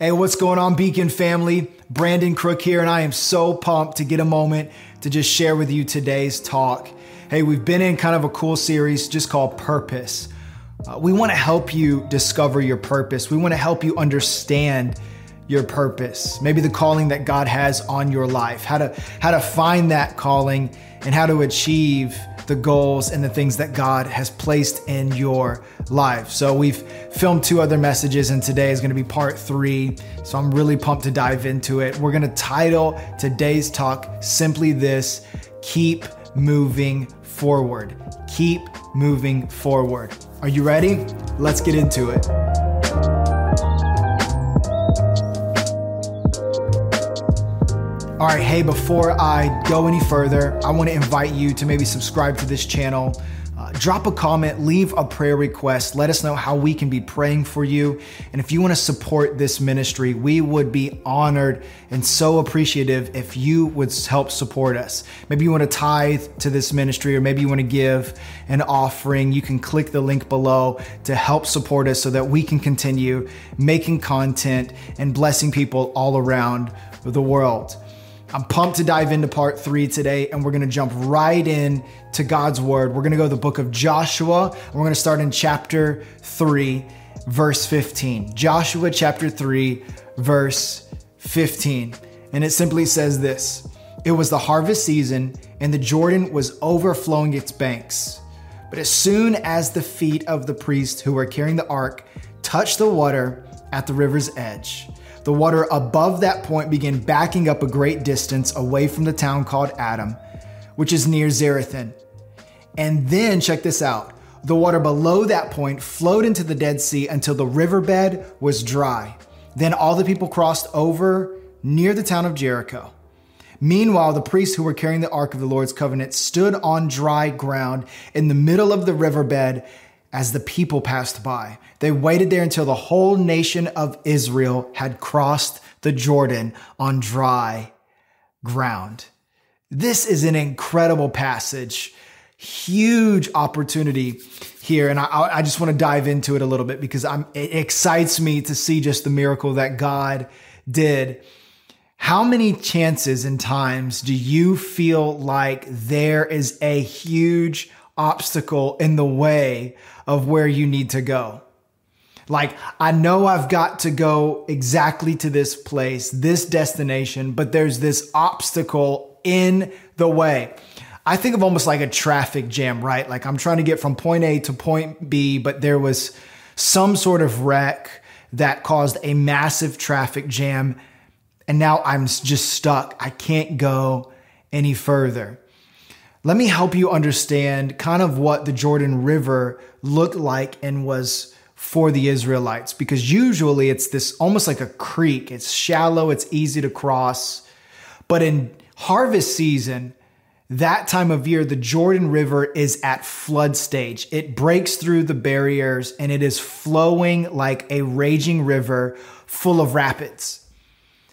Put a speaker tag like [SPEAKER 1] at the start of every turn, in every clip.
[SPEAKER 1] Hey, what's going on, Beacon family? Brandon Crook here, and I am so pumped to get a moment to just share with you today's talk. Hey, we've been in kind of a cool series just called Purpose. Uh, we want to help you discover your purpose. We want to help you understand your purpose, maybe the calling that God has on your life, how to how to find that calling and how to achieve the goals and the things that God has placed in your life. So we've filmed two other messages and today is going to be part 3. So I'm really pumped to dive into it. We're going to title today's talk simply this, keep moving forward. Keep moving forward. Are you ready? Let's get into it. All right, hey, before I go any further, I want to invite you to maybe subscribe to this channel. Uh, drop a comment, leave a prayer request. Let us know how we can be praying for you. And if you want to support this ministry, we would be honored and so appreciative if you would help support us. Maybe you want to tithe to this ministry, or maybe you want to give an offering. You can click the link below to help support us so that we can continue making content and blessing people all around the world. I'm pumped to dive into part three today, and we're gonna jump right in to God's word. We're gonna go to the book of Joshua, and we're gonna start in chapter three, verse 15. Joshua chapter three, verse 15. And it simply says this It was the harvest season, and the Jordan was overflowing its banks. But as soon as the feet of the priests who were carrying the ark touched the water at the river's edge, the water above that point began backing up a great distance away from the town called Adam, which is near Zarethan. And then, check this out the water below that point flowed into the Dead Sea until the riverbed was dry. Then all the people crossed over near the town of Jericho. Meanwhile, the priests who were carrying the Ark of the Lord's covenant stood on dry ground in the middle of the riverbed as the people passed by. They waited there until the whole nation of Israel had crossed the Jordan on dry ground. This is an incredible passage, huge opportunity here. And I, I just want to dive into it a little bit because I'm, it excites me to see just the miracle that God did. How many chances and times do you feel like there is a huge obstacle in the way of where you need to go. Like, I know I've got to go exactly to this place, this destination, but there's this obstacle in the way. I think of almost like a traffic jam, right? Like I'm trying to get from point A to point B, but there was some sort of wreck that caused a massive traffic jam. And now I'm just stuck. I can't go any further. Let me help you understand kind of what the Jordan River looked like and was for the Israelites because usually it's this almost like a creek. It's shallow, it's easy to cross. But in harvest season, that time of year, the Jordan River is at flood stage. It breaks through the barriers and it is flowing like a raging river full of rapids.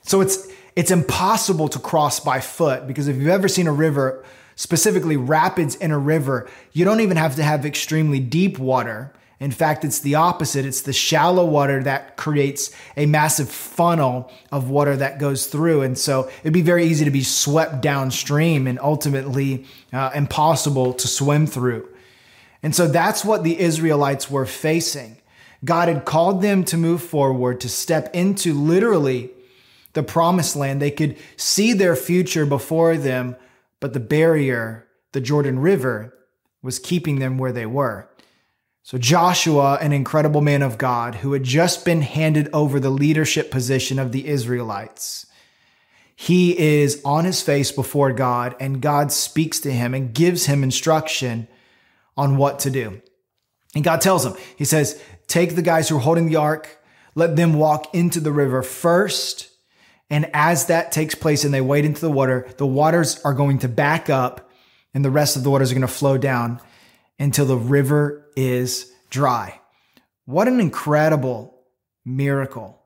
[SPEAKER 1] So it's it's impossible to cross by foot because if you've ever seen a river, specifically rapids in a river, you don't even have to have extremely deep water. In fact, it's the opposite. It's the shallow water that creates a massive funnel of water that goes through. And so it'd be very easy to be swept downstream and ultimately uh, impossible to swim through. And so that's what the Israelites were facing. God had called them to move forward, to step into literally the promised land. They could see their future before them but the barrier, the Jordan River, was keeping them where they were. So Joshua, an incredible man of God who had just been handed over the leadership position of the Israelites, he is on his face before God and God speaks to him and gives him instruction on what to do. And God tells him, he says, take the guys who are holding the ark, let them walk into the river first and as that takes place and they wade into the water, the waters are going to back up and the rest of the waters are going to flow down until the river is dry. What an incredible miracle.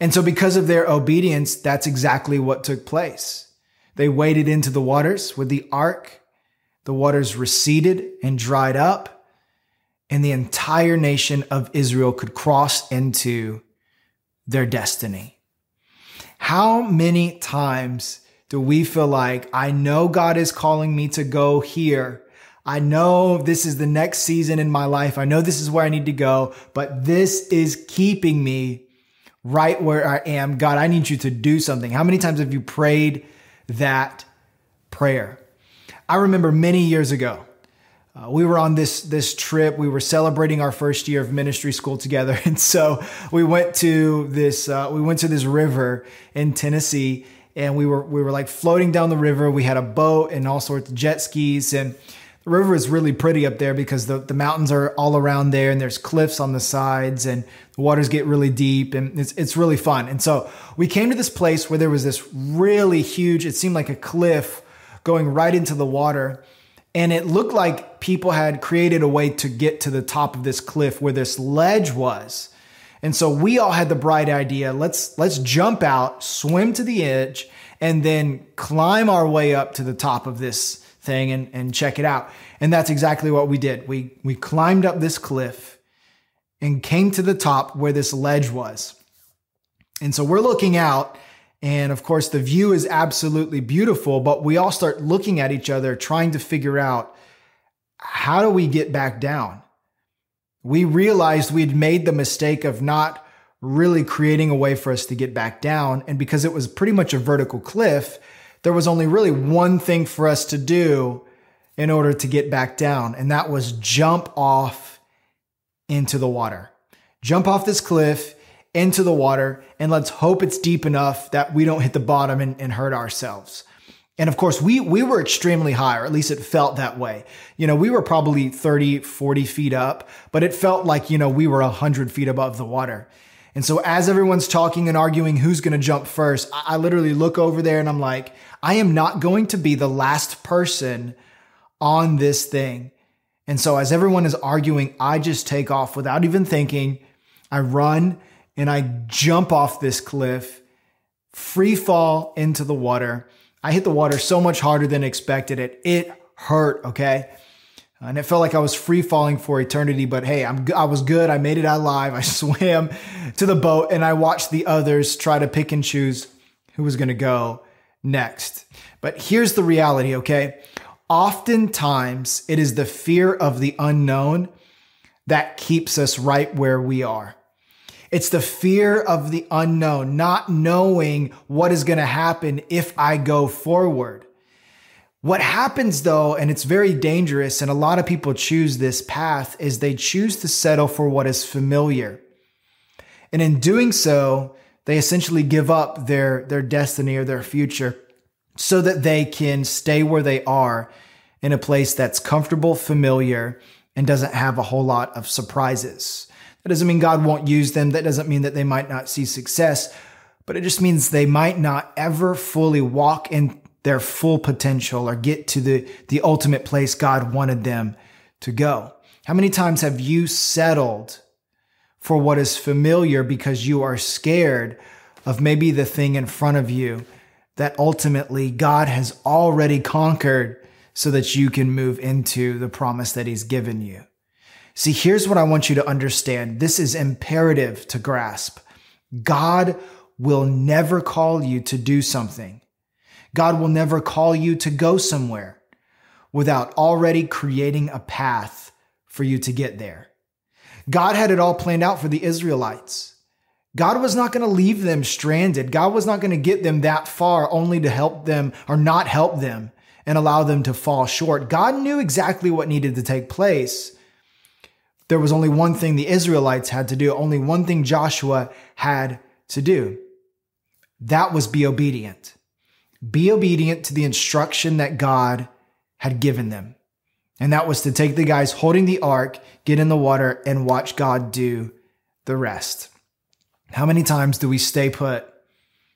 [SPEAKER 1] And so, because of their obedience, that's exactly what took place. They waded into the waters with the ark. The waters receded and dried up, and the entire nation of Israel could cross into their destiny. How many times do we feel like, I know God is calling me to go here? I know this is the next season in my life. I know this is where I need to go, but this is keeping me right where I am. God, I need you to do something. How many times have you prayed that prayer? I remember many years ago, uh, we were on this this trip. We were celebrating our first year of ministry school together, and so we went to this uh, we went to this river in Tennessee, and we were we were like floating down the river. We had a boat and all sorts of jet skis, and the river is really pretty up there because the the mountains are all around there, and there's cliffs on the sides, and the waters get really deep, and it's it's really fun. And so we came to this place where there was this really huge. It seemed like a cliff going right into the water and it looked like people had created a way to get to the top of this cliff where this ledge was. And so we all had the bright idea, let's let's jump out, swim to the edge, and then climb our way up to the top of this thing and, and check it out. And that's exactly what we did. We we climbed up this cliff and came to the top where this ledge was. And so we're looking out and of course, the view is absolutely beautiful, but we all start looking at each other, trying to figure out how do we get back down? We realized we'd made the mistake of not really creating a way for us to get back down. And because it was pretty much a vertical cliff, there was only really one thing for us to do in order to get back down, and that was jump off into the water. Jump off this cliff into the water and let's hope it's deep enough that we don't hit the bottom and, and hurt ourselves. And of course, we, we were extremely high, or at least it felt that way. You know, we were probably 30, 40 feet up, but it felt like, you know, we were 100 feet above the water. And so as everyone's talking and arguing who's going to jump first, I, I literally look over there and I'm like, I am not going to be the last person on this thing. And so as everyone is arguing, I just take off without even thinking. I run and I jump off this cliff, free fall into the water. I hit the water so much harder than expected. It it hurt, okay? And it felt like I was free falling for eternity, but hey, I'm I was good. I made it out alive. I swam to the boat and I watched the others try to pick and choose who was going to go next. But here's the reality, okay? Oftentimes, it is the fear of the unknown that keeps us right where we are. It's the fear of the unknown, not knowing what is going to happen if I go forward. What happens though, and it's very dangerous, and a lot of people choose this path, is they choose to settle for what is familiar. And in doing so, they essentially give up their, their destiny or their future so that they can stay where they are in a place that's comfortable, familiar, and doesn't have a whole lot of surprises. Doesn't mean God won't use them. That doesn't mean that they might not see success, but it just means they might not ever fully walk in their full potential or get to the, the ultimate place God wanted them to go. How many times have you settled for what is familiar because you are scared of maybe the thing in front of you that ultimately God has already conquered so that you can move into the promise that he's given you? See, here's what I want you to understand. This is imperative to grasp. God will never call you to do something. God will never call you to go somewhere without already creating a path for you to get there. God had it all planned out for the Israelites. God was not going to leave them stranded. God was not going to get them that far only to help them or not help them and allow them to fall short. God knew exactly what needed to take place there was only one thing the Israelites had to do, only one thing Joshua had to do. That was be obedient. Be obedient to the instruction that God had given them. And that was to take the guys holding the ark, get in the water, and watch God do the rest. How many times do we stay put?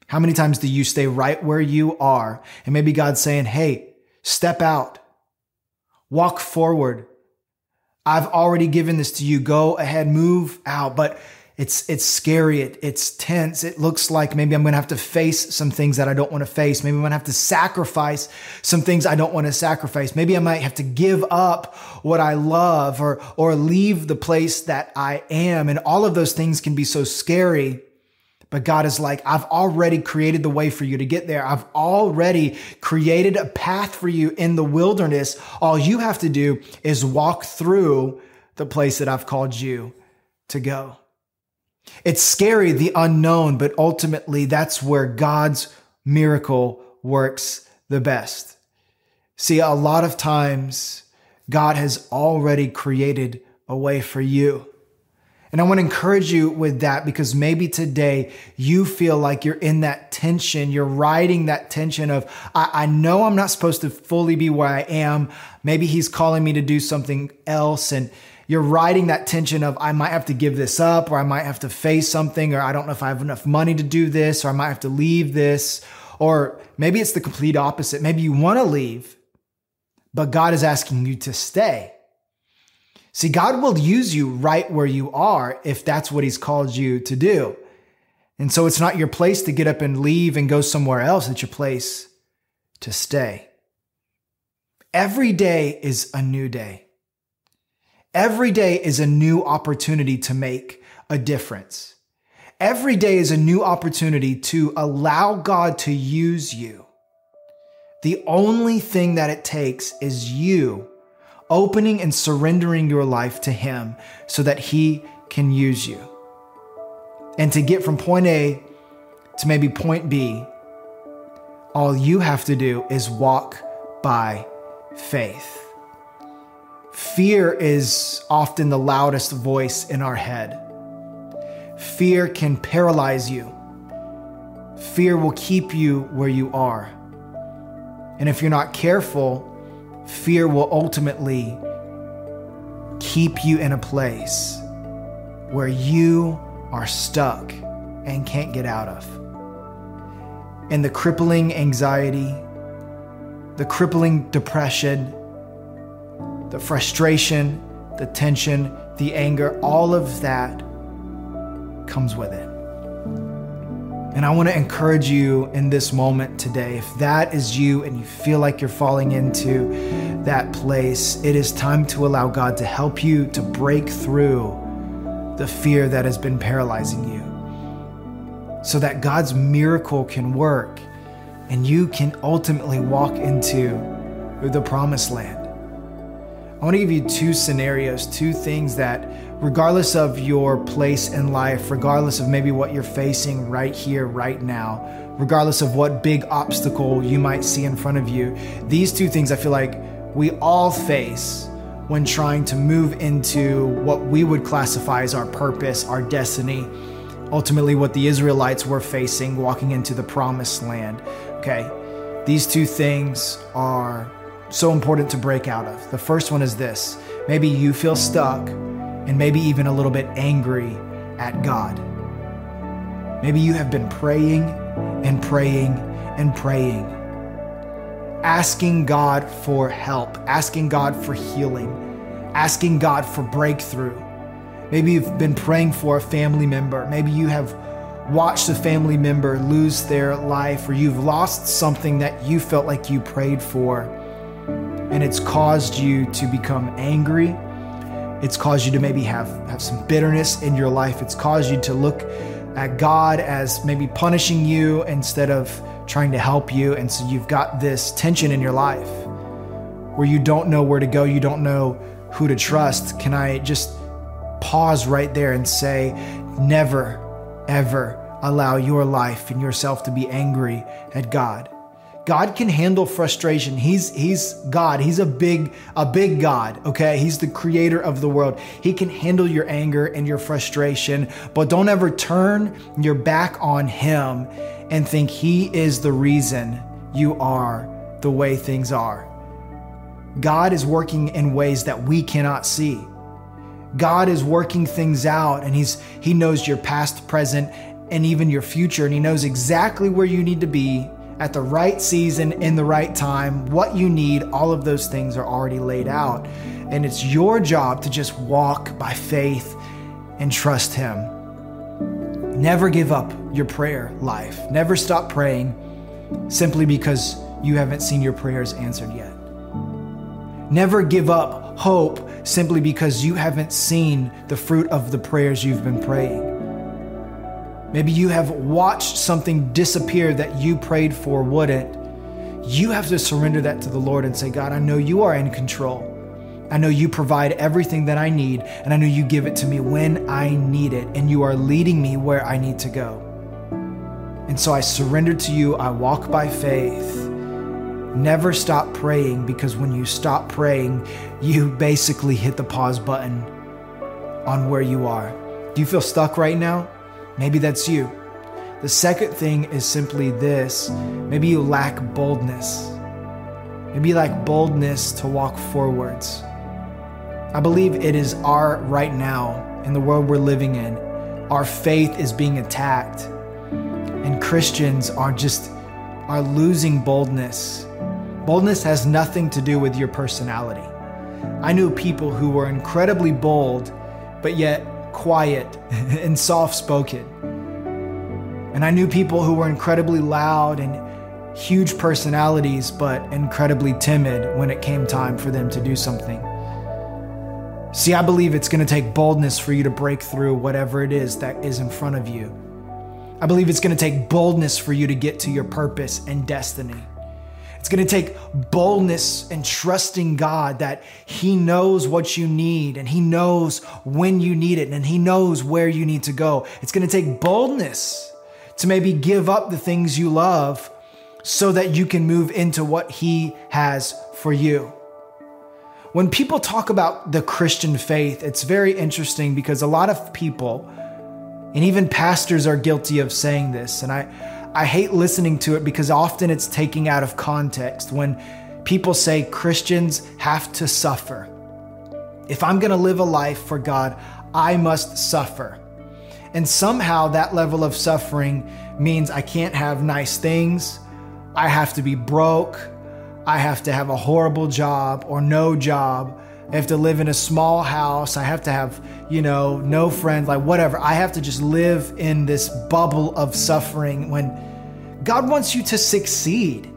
[SPEAKER 1] How many times do you stay right where you are? And maybe God's saying, hey, step out, walk forward, I've already given this to you. Go ahead, move out. But it's it's scary. It, it's tense. It looks like maybe I'm going to have to face some things that I don't want to face. Maybe I'm going to have to sacrifice some things I don't want to sacrifice. Maybe I might have to give up what I love or or leave the place that I am. And all of those things can be so scary. But God is like, I've already created the way for you to get there. I've already created a path for you in the wilderness. All you have to do is walk through the place that I've called you to go. It's scary, the unknown, but ultimately that's where God's miracle works the best. See, a lot of times God has already created a way for you. And I want to encourage you with that because maybe today you feel like you're in that tension. You're riding that tension of, I, I, know I'm not supposed to fully be where I am. Maybe he's calling me to do something else. And you're riding that tension of, I might have to give this up or I might have to face something or I don't know if I have enough money to do this or I might have to leave this. Or maybe it's the complete opposite. Maybe you want to leave, but God is asking you to stay. See, God will use you right where you are if that's what He's called you to do. And so it's not your place to get up and leave and go somewhere else. It's your place to stay. Every day is a new day. Every day is a new opportunity to make a difference. Every day is a new opportunity to allow God to use you. The only thing that it takes is you opening and surrendering your life to Him so that He can use you. And to get from point A to maybe point B, all you have to do is walk by faith. Fear is often the loudest voice in our head. Fear can paralyze you. Fear will keep you where you are. And if you're not careful, fear will ultimately keep you in a place where you are stuck and can't get out of. And the crippling anxiety, the crippling depression, the frustration, the tension, the anger, all of that comes with it. And I want to encourage you in this moment today. If that is you and you feel like you're falling into that place, it is time to allow God to help you to break through the fear that has been paralyzing you so that God's miracle can work and you can ultimately walk into the promised land. I want to give you two scenarios, two things that, regardless of your place in life, regardless of maybe what you're facing right here, right now, regardless of what big obstacle you might see in front of you, these two things I feel like we all face when trying to move into what we would classify as our purpose, our destiny, ultimately what the Israelites were facing walking into the promised land. Okay, these two things are so important to break out of. The first one is this maybe you feel stuck and maybe even a little bit angry at God. Maybe you have been praying and praying and praying, asking God for help, asking God for healing, asking God for breakthrough. Maybe you've been praying for a family member. Maybe you have watched a family member lose their life, or you've lost something that you felt like you prayed for and it's caused you to become angry. It's caused you to maybe have, have some bitterness in your life. It's caused you to look at God as maybe punishing you instead of trying to help you. And so you've got this tension in your life where you don't know where to go, you don't know who to trust. Can I just pause right there and say, never, ever allow your life and yourself to be angry at God? God can handle frustration. He's he's God. He's a big a big God, okay? He's the creator of the world. He can handle your anger and your frustration, but don't ever turn your back on him and think he is the reason you are the way things are. God is working in ways that we cannot see. God is working things out and he's he knows your past, present, and even your future and he knows exactly where you need to be at the right season, in the right time, what you need, all of those things are already laid out. And it's your job to just walk by faith and trust Him. Never give up your prayer life. Never stop praying simply because you haven't seen your prayers answered yet. Never give up hope simply because you haven't seen the fruit of the prayers you've been praying. Maybe you have watched something disappear that you prayed for wouldn't. You have to surrender that to the Lord and say, God, I know you are in control. I know you provide everything that I need, and I know you give it to me when I need it, and you are leading me where I need to go. And so I surrender to you. I walk by faith. Never stop praying because when you stop praying, you basically hit the pause button on where you are. Do you feel stuck right now? Maybe that's you. The second thing is simply this maybe you lack boldness. Maybe you lack boldness to walk forwards. I believe it is our right now in the world we're living in, our faith is being attacked. And Christians are just are losing boldness. Boldness has nothing to do with your personality. I knew people who were incredibly bold, but yet quiet and soft spoken. And I knew people who were incredibly loud and huge personalities, but incredibly timid when it came time for them to do something. See, I believe it's going to take boldness for you to break through whatever it is that is in front of you. I believe it's going to take boldness for you to get to your purpose and destiny. It's going to take boldness and trusting God that He knows what you need and He knows when you need it and He knows where you need to go. It's going to take boldness to maybe give up the things you love so that you can move into what He has for you. When people talk about the Christian faith, it's very interesting because a lot of people, and even pastors, are guilty of saying this. And I, I hate listening to it because often it's taking out of context when people say Christians have to suffer. If I'm going to live a life for God, I must suffer. And somehow that level of suffering means I can't have nice things. I have to be broke. I have to have a horrible job or no job. I have to live in a small house. I have to have, you know, no friends, like whatever. I have to just live in this bubble of suffering when God wants you to succeed.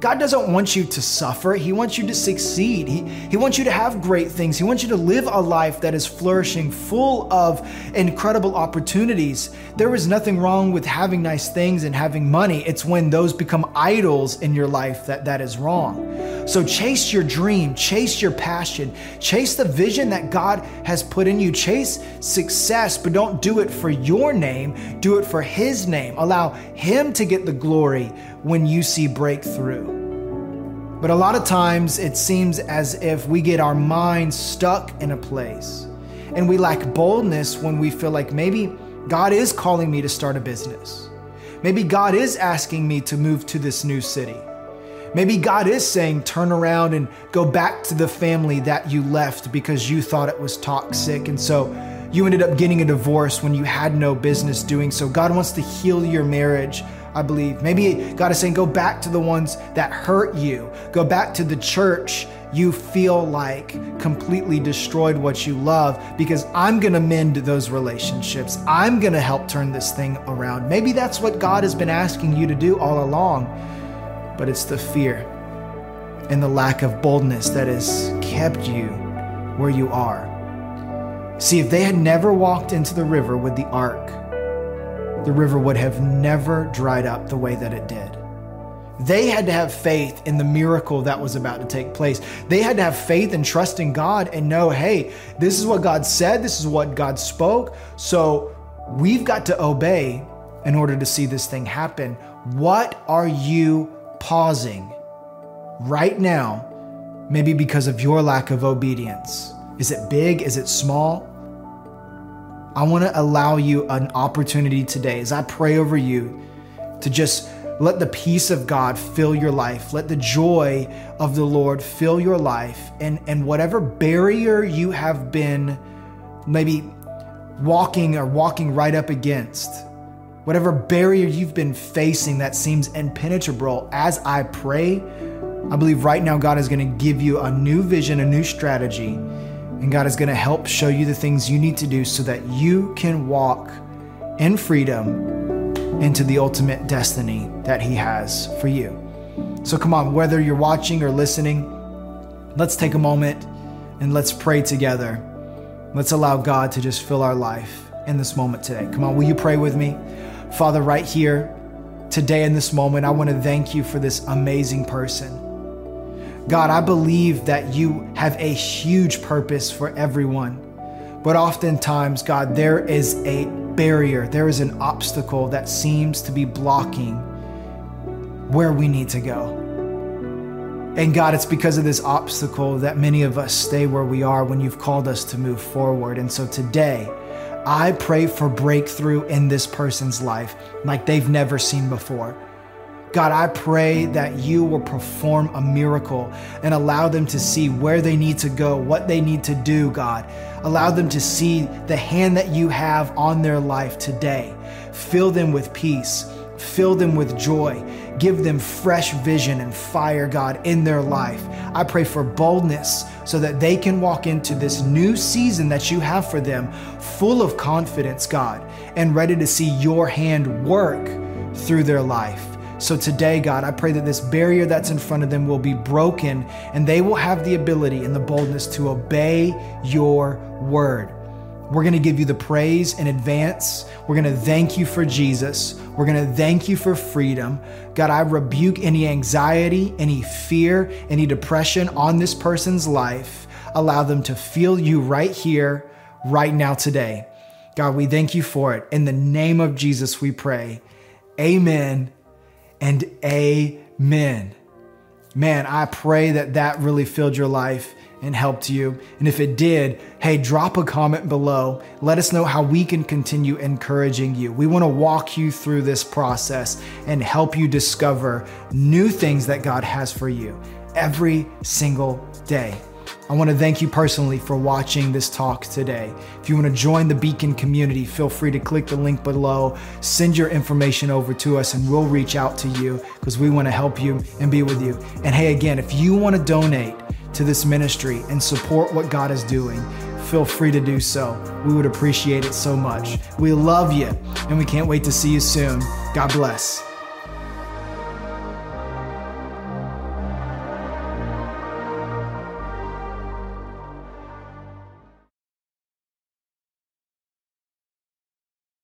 [SPEAKER 1] God doesn't want you to suffer. He wants you to succeed. He, he wants you to have great things. He wants you to live a life that is flourishing, full of incredible opportunities. There is nothing wrong with having nice things and having money. It's when those become idols in your life that that is wrong. So chase your dream, chase your passion, chase the vision that God has put in you. Chase success, but don't do it for your name, do it for His name. Allow Him to get the glory when you see breakthrough. But a lot of times it seems as if we get our minds stuck in a place and we lack boldness when we feel like maybe God is calling me to start a business. Maybe God is asking me to move to this new city. Maybe God is saying, turn around and go back to the family that you left because you thought it was toxic. And so you ended up getting a divorce when you had no business doing so. God wants to heal your marriage. I believe. Maybe God is saying, go back to the ones that hurt you. Go back to the church you feel like completely destroyed what you love because I'm going to mend those relationships. I'm going to help turn this thing around. Maybe that's what God has been asking you to do all along, but it's the fear and the lack of boldness that has kept you where you are. See, if they had never walked into the river with the ark, the river would have never dried up the way that it did. They had to have faith in the miracle that was about to take place. They had to have faith and trust in God and know, hey, this is what God said, this is what God spoke. So we've got to obey in order to see this thing happen. What are you pausing right now? Maybe because of your lack of obedience. Is it big? Is it small? I want to allow you an opportunity today as I pray over you to just let the peace of God fill your life. Let the joy of the Lord fill your life. And, and whatever barrier you have been maybe walking or walking right up against, whatever barrier you've been facing that seems impenetrable, as I pray, I believe right now God is going to give you a new vision, a new strategy and God is going to help show you the things you need to do so that you can walk in freedom into the ultimate destiny that He has for you. So, come on, whether you're watching or listening, let's take a moment and let's pray together. Let's allow God to just fill our life in this moment today. Come on, will you pray with me? Father, right here, today in this moment, I want to thank you for this amazing person. God, I believe that you have a huge purpose for everyone. But oftentimes, God, there is a barrier, there is an obstacle that seems to be blocking where we need to go. And God, it's because of this obstacle that many of us stay where we are when you've called us to move forward. And so today, I pray for breakthrough in this person's life like they've never seen before. God, I pray that you will perform a miracle and allow them to see where they need to go, what they need to do, God. Allow them to see the hand that you have on their life today. Fill them with peace, fill them with joy, give them fresh vision and fire, God, in their life. I pray for boldness so that they can walk into this new season that you have for them full of confidence, God, and ready to see your hand work through their life. So today, God, I pray that this barrier that's in front of them will be broken and they will have the ability and the boldness to obey your word. We're going to give you the praise in advance. We're going to thank you for Jesus. We're going to thank you for freedom. God, I rebuke any anxiety, any fear, any depression on this person's life. Allow them to feel you right here, right now, today. God, we thank you for it. In the name of Jesus, we pray. Amen and amen. Man, I pray that that really filled your life and helped you. And if it did, hey, drop a comment below. Let us know how we can continue encouraging you. We want to walk you through this process and help you discover new things that God has for you every single day. I want to thank you personally for watching this talk today. If you want to join the Beacon community, feel free to click the link below, send your information over to us, and we'll reach out to you because we want to help you and be with you. And hey, again, if you want to donate to this ministry and support what God is doing, feel free to do so. We would appreciate it so much. We love you, and we can't wait to see you soon. God bless.